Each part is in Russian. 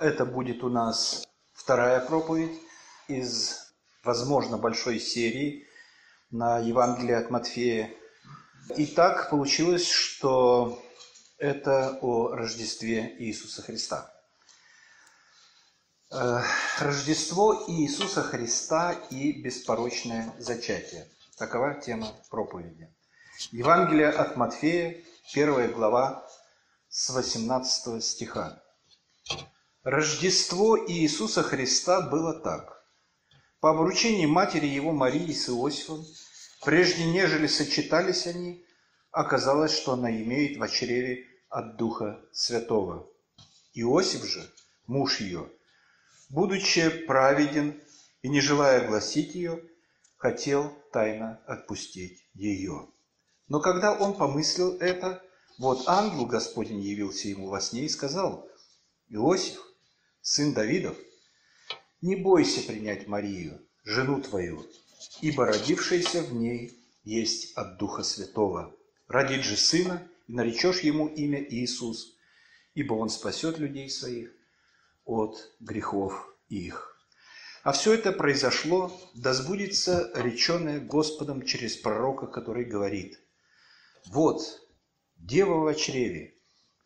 Это будет у нас вторая проповедь из, возможно, большой серии на Евангелие от Матфея. И так получилось, что это о Рождестве Иисуса Христа. Э, Рождество Иисуса Христа и беспорочное зачатие. Такова тема проповеди. Евангелие от Матфея, первая глава, с 18 стиха. Рождество Иисуса Христа было так. По обручении матери его Марии с Иосифом, прежде нежели сочетались они, оказалось, что она имеет в чреве от Духа Святого. Иосиф же, муж ее, будучи праведен и не желая гласить ее, хотел тайно отпустить ее. Но когда он помыслил это, вот ангел Господень явился ему во сне и сказал, «Иосиф, сын Давидов, не бойся принять Марию, жену твою, ибо родившаяся в ней есть от Духа Святого. Родит же сына, и наречешь ему имя Иисус, ибо он спасет людей своих от грехов их. А все это произошло, да сбудется реченное Господом через пророка, который говорит, «Вот, дева в чреве,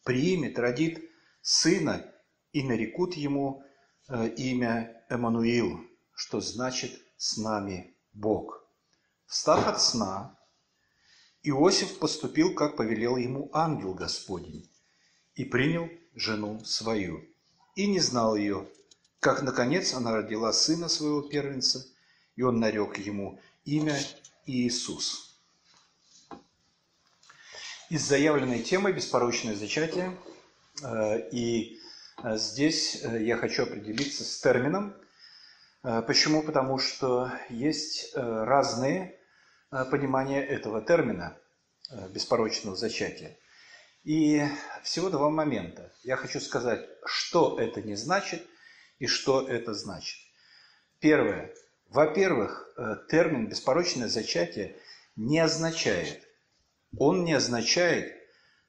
примет, родит сына, и нарекут ему э, имя Эммануил, что значит «с нами Бог». Встав от сна, Иосиф поступил, как повелел ему ангел Господень, и принял жену свою, и не знал ее, как, наконец, она родила сына своего первенца, и он нарек ему имя Иисус из заявленной темы «Беспорочное зачатие». Э, и здесь э, я хочу определиться с термином. Почему? Потому что есть разные понимания этого термина «беспорочного зачатия». И всего два момента. Я хочу сказать, что это не значит и что это значит. Первое. Во-первых, термин «беспорочное зачатие» не означает, он не означает,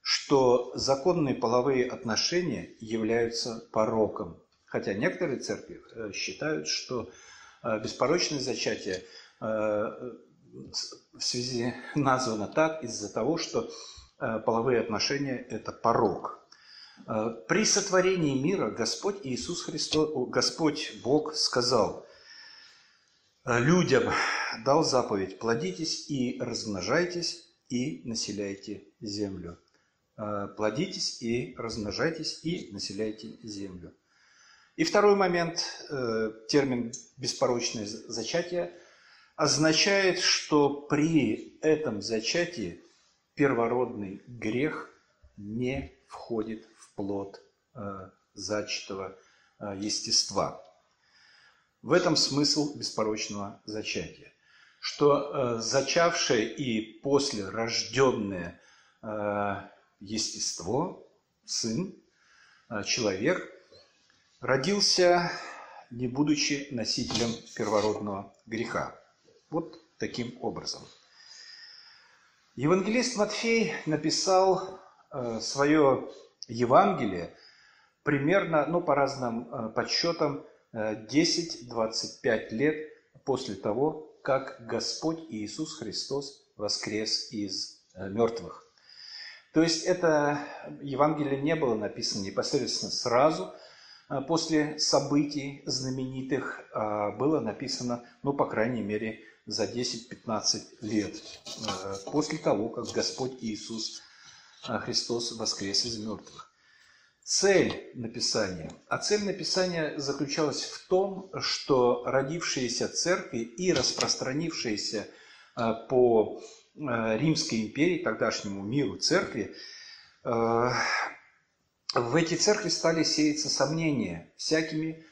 что законные половые отношения являются пороком. Хотя некоторые церкви э, считают, что э, беспорочное зачатие э, в связи названо так из-за того, что половые отношения – это порок. При сотворении мира Господь Иисус Христос, Господь Бог сказал людям, дал заповедь «плодитесь и размножайтесь, и населяйте землю. А, плодитесь и размножайтесь и населяйте землю. И второй момент, э, термин «беспорочное зачатие» означает, что при этом зачатии первородный грех не входит в плод э, зачатого э, естества. В этом смысл беспорочного зачатия что э, зачавшее и после рожденное э, естество, сын, э, человек, родился, не будучи носителем первородного греха. Вот таким образом. Евангелист Матфей написал э, свое Евангелие примерно, ну, по разным э, подсчетам, 10-25 э, лет после того, как Господь Иисус Христос воскрес из мертвых. То есть это Евангелие не было написано непосредственно сразу э, после событий знаменитых, а было написано, ну, по крайней мере, за 10-15 лет э, после того, как Господь Иисус Христос воскрес из мертвых цель написания. А цель написания заключалась в том, что родившиеся церкви и распространившиеся по Римской империи, тогдашнему миру церкви, э, в эти церкви стали сеяться сомнения всякими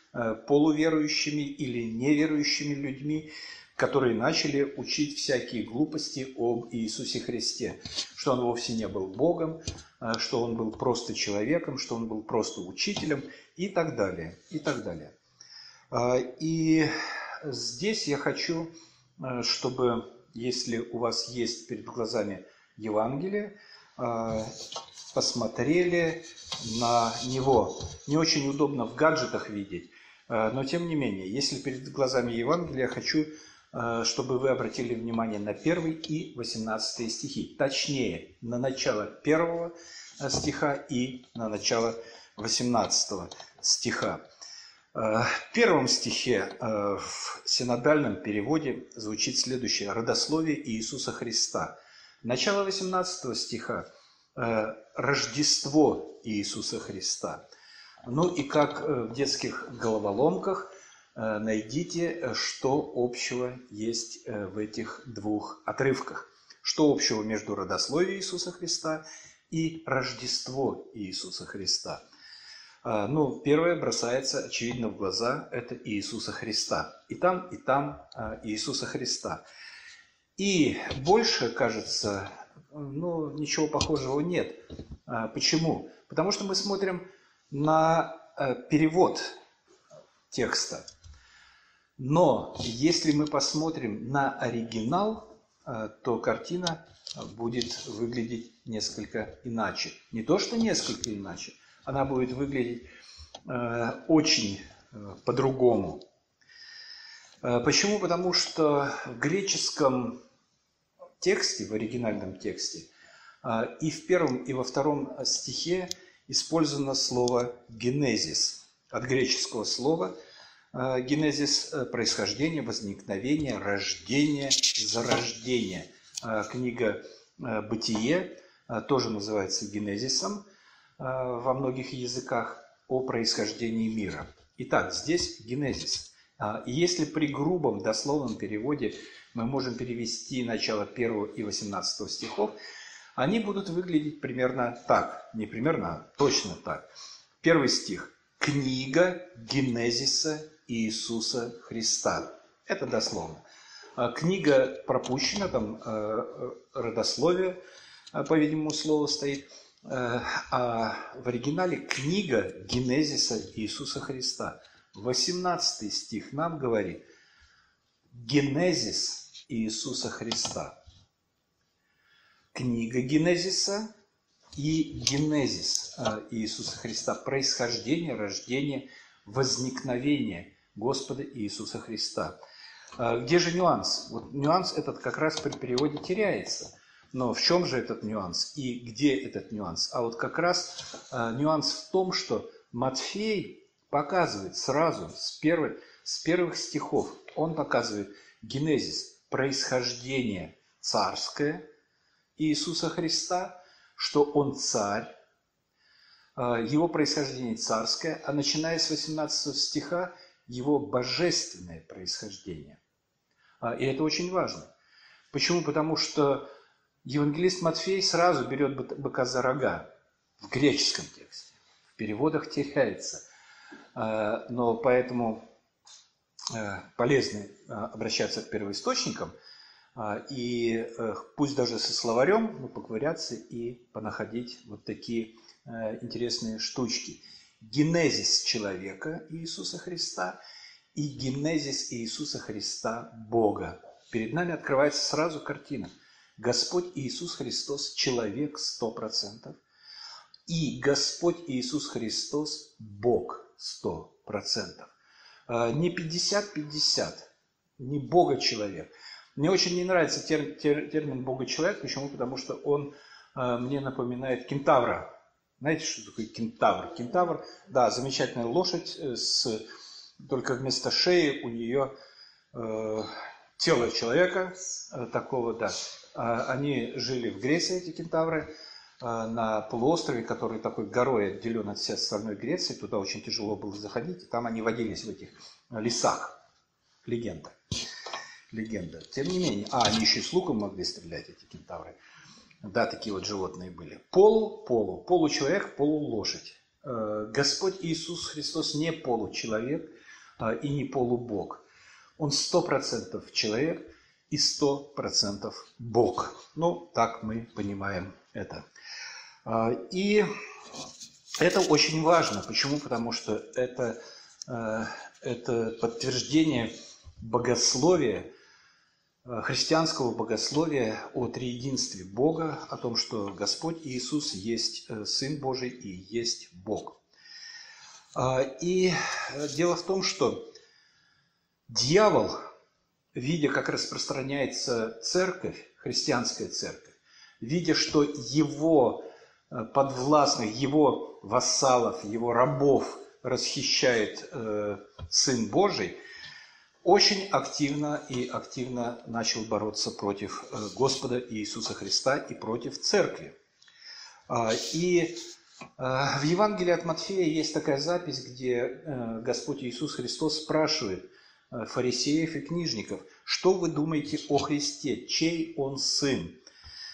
полуверующими или неверующими людьми, которые начали учить всякие глупости об Иисусе Христе, что Он вовсе не был Богом, что Он был просто человеком, что Он был просто учителем и так далее, и так далее. И здесь я хочу, чтобы, если у вас есть перед глазами Евангелие, посмотрели на него. Не очень удобно в гаджетах видеть, э, но тем не менее, если перед глазами Евангелия, хочу, э, чтобы вы обратили внимание на 1 и 18 стихи. Точнее, на начало первого стиха и на начало 18 стиха. В первом стихе в синодальном переводе звучит следующее. «Родословие Иисуса Христа». Начало 18 стиха Э, Рождество Иисуса Христа. Ну и как э, в детских головоломках, э, найдите, что общего есть в этих двух отрывках. Что общего между родословием Иисуса Христа и Рождество Иисуса Христа. Ну, первое бросается, очевидно, в глаза – это Иисуса Христа. И там, и там Иисуса Христа. И больше, кажется, ну, ничего похожего нет. А, почему? Потому что мы смотрим на э, перевод текста. Но если мы посмотрим на оригинал, э, то картина будет выглядеть несколько иначе. Не то, что несколько иначе, она будет выглядеть э, очень по-другому. Почему? Потому что в греческом тексте, в оригинальном тексте, и в первом, и во втором стихе использовано слово «генезис» от греческого слова «генезис» – происхождение, возникновение, рождение, зарождение. Книга «Бытие» тоже называется «генезисом» во многих языках о происхождении мира. Итак, здесь генезис. И если при грубом дословном переводе мы можем перевести начало 1 и 18 стихов, они будут выглядеть примерно так. Не примерно, а точно так. Первый стих. Книга Генезиса Иисуса Христа. Это дословно. А книга пропущена, там э, э, родословие, э, по-видимому, слово стоит. А в оригинале книга Генезиса Иисуса Христа. 18 стих нам говорит, Генезис Иисуса Христа. Книга Генезиса и Генезис а, Иисуса Христа. Происхождение, рождение, возникновение Господа Иисуса Христа. А, где же нюанс? Вот нюанс этот как раз при переводе теряется. Но в чем же этот нюанс и где этот нюанс? А вот как раз а, нюанс в том, что Матфей показывает сразу с, первой, с первых стихов, он показывает генезис, происхождение царское Иисуса Христа, что Он царь, а, его происхождение царское, а начиная с 18 стиха, его божественное происхождение. А, и это очень важно. Почему? Потому что евангелист Матфей сразу берет быка за рога в греческом тексте. В переводах теряется. А, но поэтому Э, полезно э, обращаться к первоисточникам, и э, пусть даже со словарем ну, поковыряться и понаходить вот такие интересные штучки. Генезис человека Иисуса Христа и генезис Иисуса Христа Бога. Перед нами открывается сразу картина. Господь Иисус Христос – человек сто процентов, и Господь Иисус Христос – Бог сто процентов. А, не 50-50, не Бога-человек. Мне очень не нравится тер, тер, термин Бога-человек. Почему? Потому что он э, мне напоминает кентавра. Знаете, что такое кентавр? Кентавр, да, замечательная лошадь, э, с, только вместо шеи у нее э, тело человека э, такого, да. Э, они жили в Греции, эти кентавры. Э, на полуострове, который такой горой отделен от всей остальной Греции. Туда очень тяжело было заходить. И там они водились в этих лесах. Легенда. Легенда. Тем не менее. А, они еще и с луком могли стрелять, эти кентавры. Да, такие вот животные были. Полу, полу. Получеловек, полулошадь. Э, Господь Иисус Христос не получеловек э, и не полубог. Он сто процентов человек и сто процентов Бог. Ну, так мы понимаем это. А, и это очень важно. Почему? Потому что это, э, это подтверждение богословия э, христианского богословия о триединстве Бога, о том, что Господь Иисус есть э, Сын Божий и есть Бог. А, и дело в том, что дьявол, видя, как распространяется церковь, христианская церковь, видя, что его подвластных, его вассалов, его рабов расхищает э, Сын Божий, очень активно и активно начал бороться против э, Господа Иисуса Христа и против Церкви. А, и э, в Евангелии от Матфея есть такая запись, где э, Господь Иисус Христос спрашивает э, фарисеев и книжников, что вы думаете о Христе, чей он сын?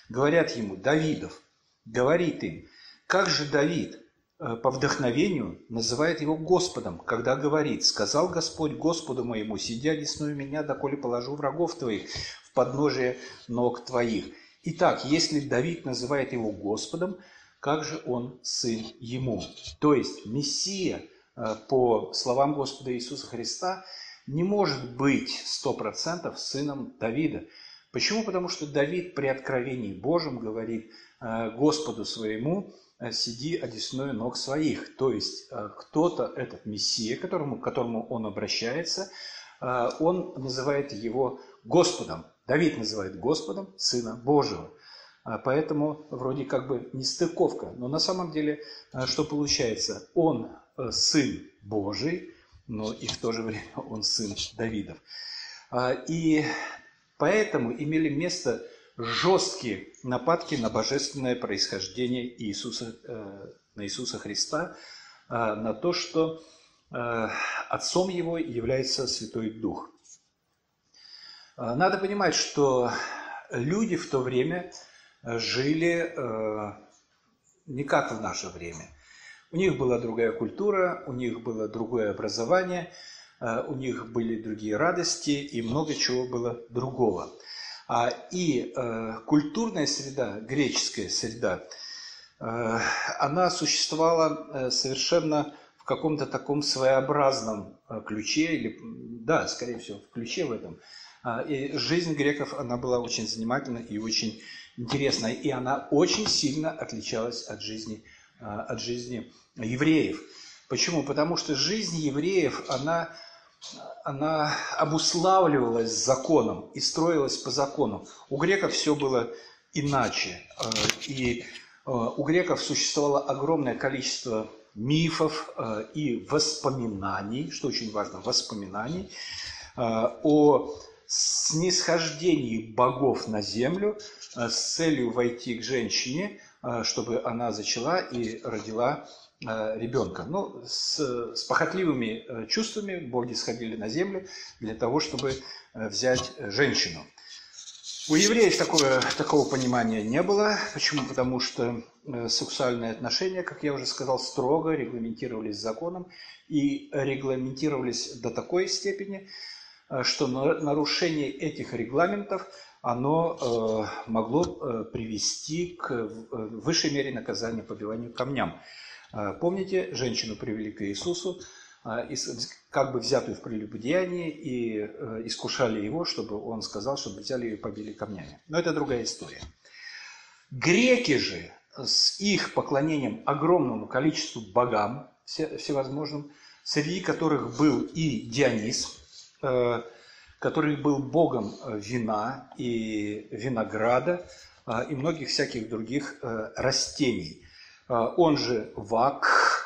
Говорят ему, Давидов. Говорит им, как же Давид, Э, по вдохновению называет его Господом, когда говорит, «Сказал Господь Господу моему, сидя десную меня, доколе положу врагов твоих в подножие ног твоих». Итак, если Давид называет его Господом, как же он сын ему? То есть Мессия, э, по словам Господа Иисуса Христа, не может быть сто процентов сыном Давида. Почему? Потому что Давид при откровении Божьем говорит э, Господу своему, Э, сиди одесную ног своих. То есть э, кто-то, этот Мессия, к которому, к которому он обращается, он называет его Господом. Давид называет Господом Сына Божьего. Поэтому вроде как бы нестыковка. Но на самом деле, что получается? Он Сын Божий, но и в то же время он Сын Давидов. И поэтому имели место жесткие нападки на божественное происхождение Иисуса, э, на Иисуса Христа, э, на то, что э, отцом его является Святой Дух. Надо понимать, что люди в то время жили не как в наше время. У них была другая культура, у них было другое образование, у них были другие радости и много чего было другого. А, и э, культурная среда, греческая среда, э, она существовала э, совершенно в каком-то таком своеобразном ключе, или, да, скорее всего, в ключе в этом. А, и жизнь греков, она была очень занимательна и очень интересная, и она очень сильно отличалась от жизни, от жизни евреев. Почему? Потому что жизнь евреев, она она обуславливалась законом и строилась по закону. У греков все было иначе. Э, и э, у греков существовало огромное количество мифов и воспоминаний, что очень важно, воспоминаний о снисхождении богов на землю с целью войти к женщине, чтобы она зачала и родила Э, ребенка. Ну, с, с похотливыми э, чувствами боги сходили на землю для того, чтобы э, взять женщину. У евреев такое, такого понимания не было. Почему? Потому что сексуальные отношения, как я уже сказал, строго регламентировались законом и регламентировались до такой степени, что нарушение этих регламентов оно могло привести к высшей мере наказания побиванию камням. Помните, женщину привели к Иисусу, как бы взятую в прелюбодеянии, и э, искушали его, чтобы он сказал, чтобы взяли ее и побили камнями. Но это другая история. Греки же с их поклонением огромному количеству богам всевозможным, среди которых был и Дионис, э, который был богом э, вина и винограда и многих всяких других растений – а, он же вак,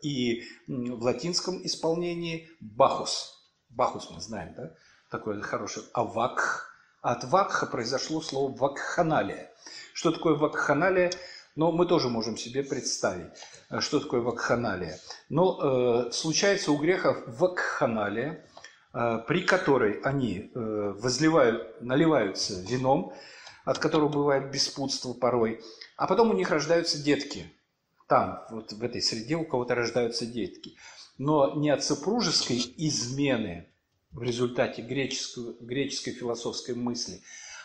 и в латинском исполнении бахус. Бахус мы знаем, да? Такое хорошее. А вак. От вакха произошло слово вакханалия. Что такое вакханалия? Но мы тоже можем себе представить, что такое вакханалия. Но э, случается у грехов вакханалия, э, при которой они э, возливают, наливаются вином, от которого бывает беспутство порой, а потом у них рождаются детки. Там, вот в этой среде у кого-то рождаются детки. Но не от супружеской измены в результате греческой, греческой философской мысли,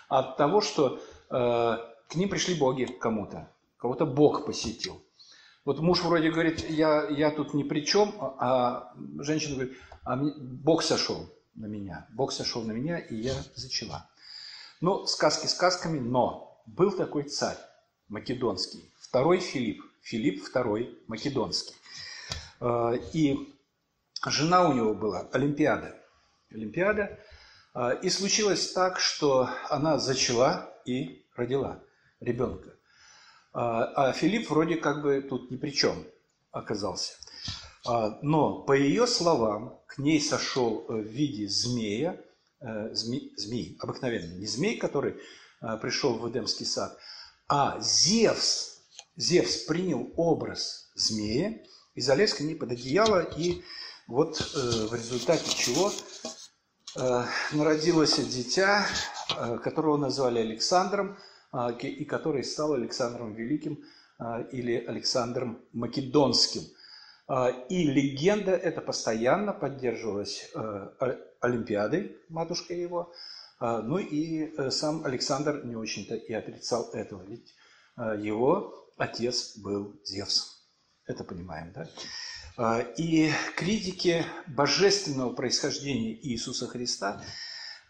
а от того, что э, к ним пришли боги кому-то. Кого-то Бог посетил. Вот муж вроде говорит, я, я тут ни при чем, а женщина говорит, а Бог сошел. на меня. Бог сошел на меня, и я зачала. Ну, сказки сказками, но был такой царь македонский, второй Филипп, Филипп второй македонский. Э, и жена у него была Олимпиада. Олимпиада. Э, и случилось так, что она зачала и родила ребенка. А Филипп вроде как бы тут ни при чем оказался. А, но по ее словам, к ней сошел э, в виде змея, э, змей, змей обыкновенный, не змей, который э, пришел в Эдемский сад, а Зевс, Зевс принял образ змея и залез к ней под одеяло, и вот в результате чего народилось дитя, которого назвали Александром, и который стал Александром Великим или Александром Македонским – а, и легенда эта постоянно поддерживалась э, Олимпиадой, матушкой его. А, ну и э, сам Александр не очень-то и отрицал этого, ведь э, его отец был Зевс. Это понимаем, да? А, и критики божественного происхождения Иисуса Христа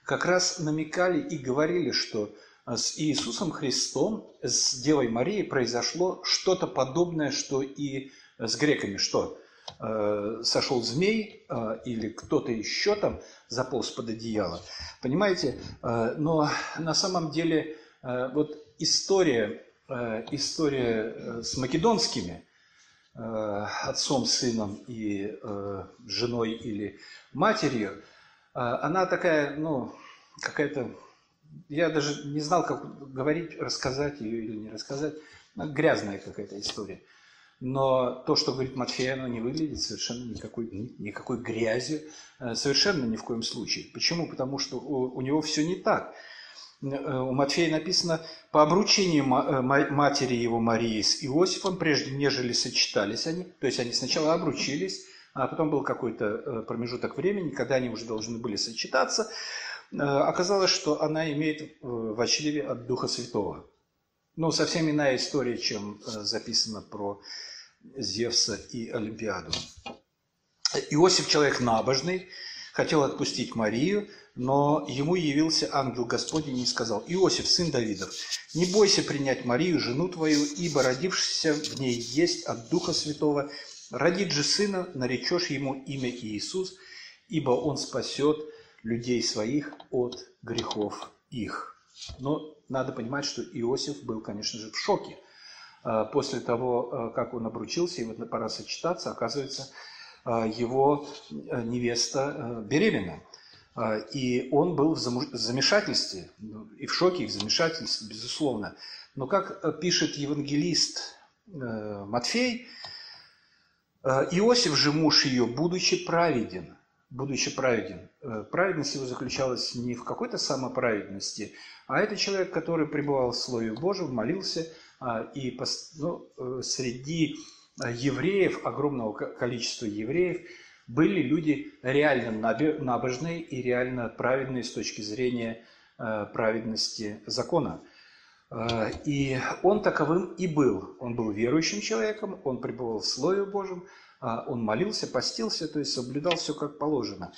как раз намекали и говорили, что с Иисусом Христом, с Девой Марией произошло что-то подобное, что и с греками, что э, сошел змей э, или кто-то еще там заполз под одеяло. Понимаете? Э, но на самом деле вот история, история с македонскими, отцом, сыном и женой или матерью, она такая, ну, какая-то я даже не знал, как говорить, рассказать ее или не рассказать. Грязная какая-то история. Но то, что говорит Матфей, оно не выглядит совершенно никакой, никакой грязью, э, совершенно ни в коем случае. Почему? Потому что у, у него все не так. Э, у Матфея написано, по обручению э, матери его Марии с Иосифом, прежде нежели сочетались они, то есть они сначала обручились, а потом был какой-то промежуток времени, когда они уже должны были сочетаться, оказалось, что она имеет в чреве от Духа Святого. Ну, совсем иная история, чем записано про Зевса и Олимпиаду. Иосиф, человек набожный, хотел отпустить Марию, но ему явился ангел Господень и сказал, «Иосиф, сын Давидов, не бойся принять Марию, жену твою, ибо родившийся в ней есть от Духа Святого. Родит же сына, наречешь ему имя Иисус, ибо он спасет людей своих от грехов их». Но надо понимать, что Иосиф был, конечно же, в шоке – Э, после того, э, как он обручился, и вот пора сочетаться, оказывается, э, его невеста беременна. И он был в замешательстве, ну, и в шоке, и в замешательстве, безусловно. Но как пишет евангелист Матфей, Иосиф же муж ее, будучи праведен, будучи праведен. Праведность его заключалась не в какой-то самоправедности, а это человек, который пребывал в Слове Божьем, молился – а, и ну, э, среди э, евреев, огромного количества евреев, были люди реально набожные и реально праведные с точки зрения э, праведности закона. И он таковым и был. Он был верующим человеком, он пребывал в Слове Божьем, он молился, постился, то есть соблюдал все как положено.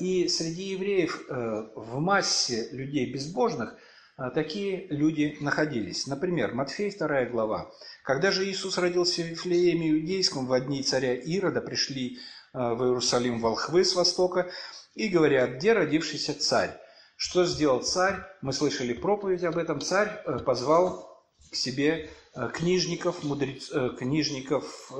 И среди евреев в массе людей безбожных – а, такие люди находились. Например, Матфей 2 глава. «Когда же Иисус родился в Вифлееме Иудейском, в дни царя Ирода пришли а, в Иерусалим волхвы с востока и говорят, где родившийся царь? Что сделал царь? Мы слышали проповедь об этом. Царь э, позвал к себе э, книжников, мудрец, э, книжников,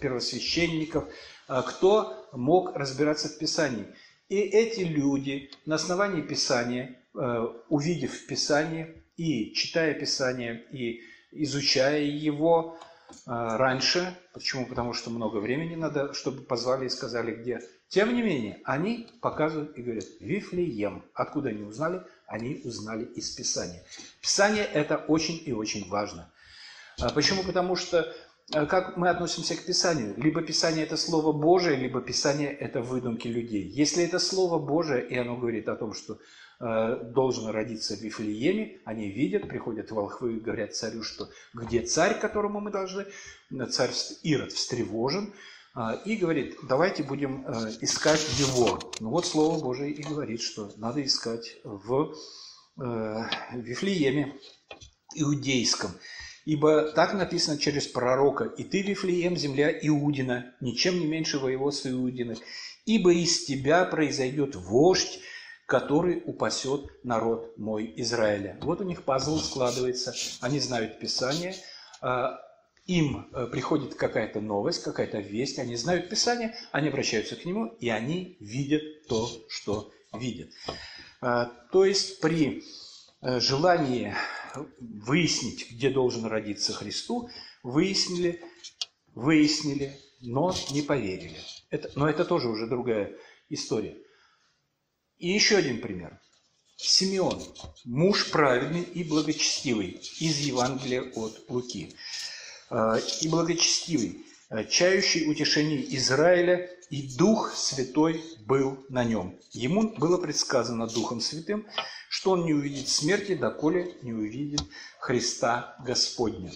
первосвященников, кто мог разбираться в Писании. И эти люди на основании Писания Э, увидев Писание и читая Писание, и изучая его э, раньше, почему? Потому что много времени надо, чтобы позвали и сказали, где. Тем не менее, они показывают и говорят, Вифлеем. Откуда они узнали? Они узнали из Писания. Писание – это очень и очень важно. А почему? Потому что э, как мы относимся к Писанию? Либо Писание – это Слово Божие, либо Писание – это выдумки людей. Если это Слово Божие, и оно говорит о том, что Э, должен родиться в Вифлееме, они видят, приходят волхвы и говорят царю, что где царь, которому мы должны, царь Ирод встревожен, и говорит, давайте будем искать его. Ну вот Слово Божие и говорит, что надо искать в Вифлееме иудейском. Ибо так написано через пророка, «И ты, Вифлеем, земля Иудина, ничем не меньше воеводства Иудиных, ибо из тебя произойдет вождь, который упасет народ мой Израиля». Вот у них пазл складывается, они знают Писание, а, им э, приходит какая-то новость, какая-то весть, они знают Писание, они обращаются к нему, и они видят то, что видят. А, то есть при э, желании выяснить, где должен родиться Христу, выяснили, выяснили, но не поверили. Это, но это тоже уже другая история. И еще один пример. Симеон, муж праведный и благочестивый, из Евангелия от Луки. А, и благочестивый, чающий утешение Израиля, и Дух Святой был на нем. Ему было предсказано Духом Святым, что он не увидит смерти, доколе не увидит Христа Господня.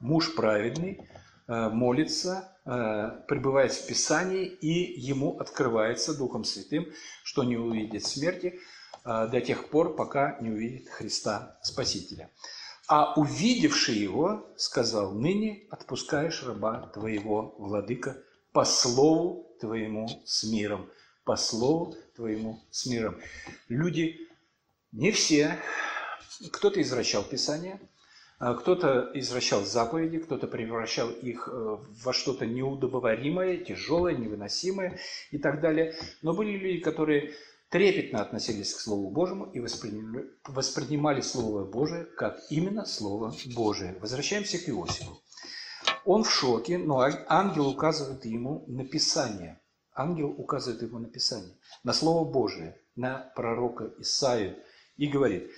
Муж праведный э, молится, э, пребывает в Писании, и ему открывается Духом Святым, что не увидит смерти э, до тех пор, пока не увидит Христа Спасителя. А увидевший его, сказал, ныне отпускаешь раба твоего, владыка, по слову твоему с миром. По слову твоему с миром. Люди не все. Кто-то извращал Писание, а кто-то извращал заповеди, кто-то превращал их э, во что-то неудобоваримое, тяжелое, невыносимое и так далее. Но были люди, которые трепетно относились к Слову Божьему и воспринимали, воспринимали Слово Божие как именно Слово Божие. Возвращаемся к Иосифу. Он в шоке, но ангел указывает ему на Писание. Ангел указывает ему на Писание, на Слово Божие, на пророка Исаию – и говорит,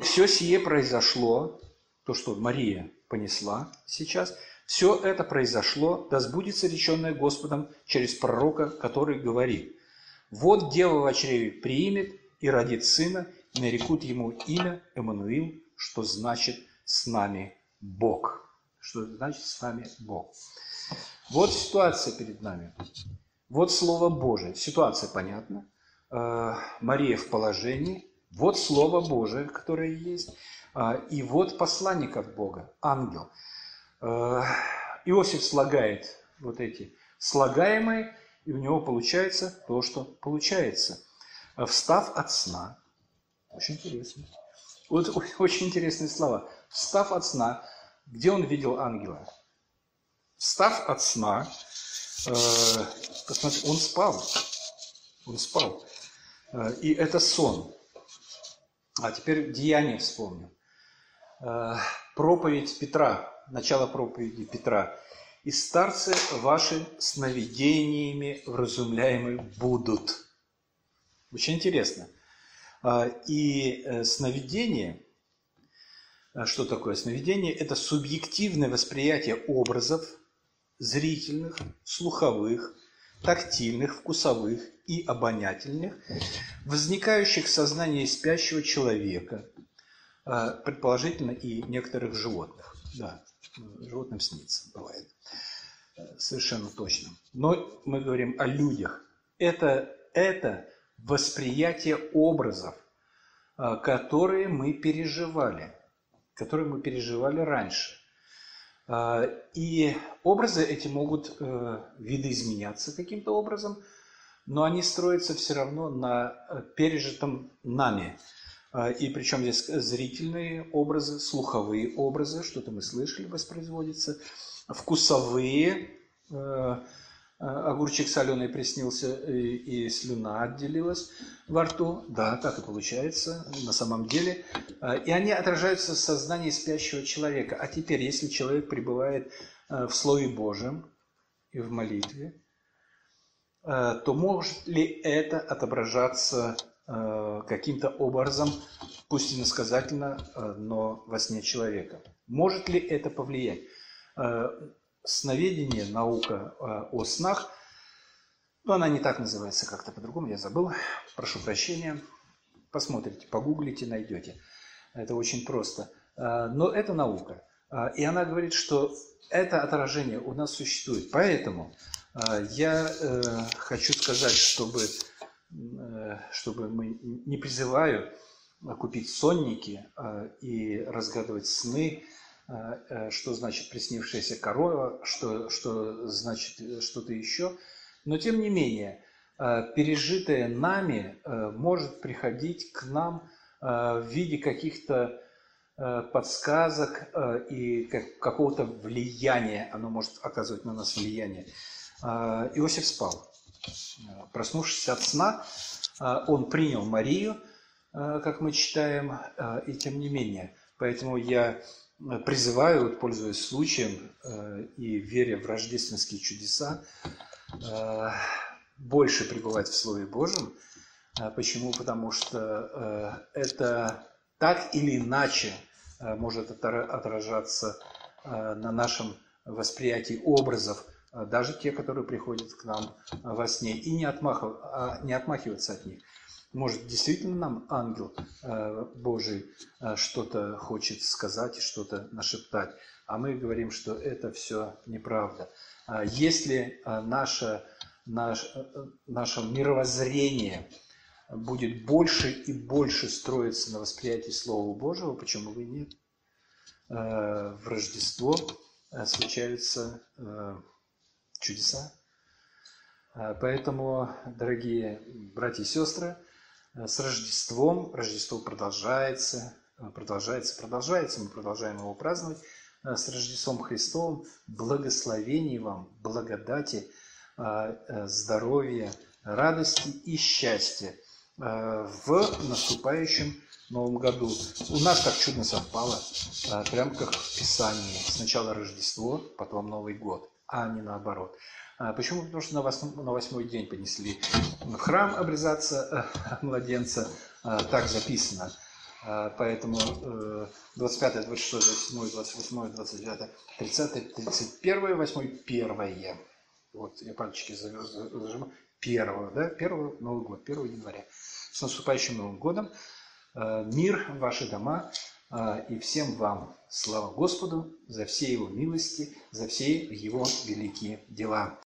все сие произошло, то, что Мария понесла сейчас, все это произошло, да сбудется реченное Господом через пророка, который говорит, вот дева в чреве примет и родит сына, и нарекут ему имя Эммануил, что значит «с нами Бог». Что значит «с нами Бог». Вот ситуация перед нами. Вот Слово Божие. Ситуация понятна. Э, Мария в положении, вот Слово Божие, которое есть, а, и вот посланник от Бога, ангел. А, Иосиф слагает вот эти слагаемые, и у него получается то, что получается. Встав от сна, очень интересно. Вот очень интересные слова. Встав от сна, где он видел ангела? Встав от сна, э, он спал. Он спал. Э, и это сон. А теперь деяние вспомню. Э, проповедь Петра, начало проповеди Петра. «И старцы ваши сновидениями вразумляемы будут». Очень интересно. Э, и э, сновидение, что такое сновидение? Это субъективное восприятие образов зрительных, слуховых, тактильных, вкусовых и обонятельных, возникающих в сознании спящего человека, а, предположительно и некоторых животных. Да, животным снится, бывает. Совершенно точно. Но мы говорим о людях. Это, это восприятие образов, а, которые мы переживали, которые мы переживали раньше. А, и образы эти могут э, видоизменяться каким-то образом, но они строятся все равно на э, пережитом нами. А, и причем здесь зрительные образы, слуховые образы, что-то мы слышали, воспроизводится, вкусовые, э, а, огурчик соленый приснился и, и слюна отделилась во рту. Да, так и получается на самом деле. А, и они отражаются в сознании спящего человека. А теперь, если человек пребывает э, в Слове Божьем и в молитве, э, то может ли это отображаться э, каким-то образом, пусть и насказательно, но во сне человека? Может ли это повлиять? сновидение, наука о снах, но она не так называется, как-то по-другому, я забыл, прошу прощения. Посмотрите, погуглите, найдете. Это очень просто. Но это наука. И она говорит, что это отражение у нас существует. Поэтому Я хочу сказать, чтобы, чтобы мы не призываю купить сонники и разгадывать сны, что значит приснившаяся корова, что, что значит что-то еще. Но тем не менее, пережитое нами может приходить к нам в виде каких-то Э, подсказок э, и какого-то влияния, оно может оказывать на нас влияние. Э, Иосиф спал. Проснувшись от сна, он принял Марию, как мы читаем, и тем не менее. Поэтому я призываю, пользуясь случаем и веря в рождественские чудеса, больше пребывать в Слове Божьем. Почему? Потому что это так или иначе э, может отражаться э, на нашем восприятии образов, э, даже те, которые приходят к нам во сне, и не, отмахив, а не отмахиваться от них. Может, действительно нам ангел Божий что-то хочет сказать и что-то нашептать, а мы говорим, что это все неправда. Если наше, наше, наше мировоззрение – будет больше и больше строиться на восприятии Слова Божьего, почему бы и нет. Э, в Рождество э, случаются э, чудеса. Поэтому, дорогие братья и сестры, с Рождеством, Рождество продолжается, продолжается, продолжается, мы продолжаем его праздновать, с Рождеством Христовым, благословений вам, благодати, здоровья, радости и счастья – Э, в наступающем Новом году. У нас так чудно совпало, э, прям как в Писании. Сначала Рождество, потом Новый год, а не наоборот. А почему? Потому что на, восьмой, день понесли в храм обрезаться э, младенца, так записано. Поэтому 25, 26, 27, 28, 29, 30, 31, 8, 1. Вот я пальчики зажимаю. Первого, да, первого Новый год, 1 января. С наступающим Новым годом! Э, мир в ваши дома э, и всем вам слава Господу за все Его милости, за все Его великие дела.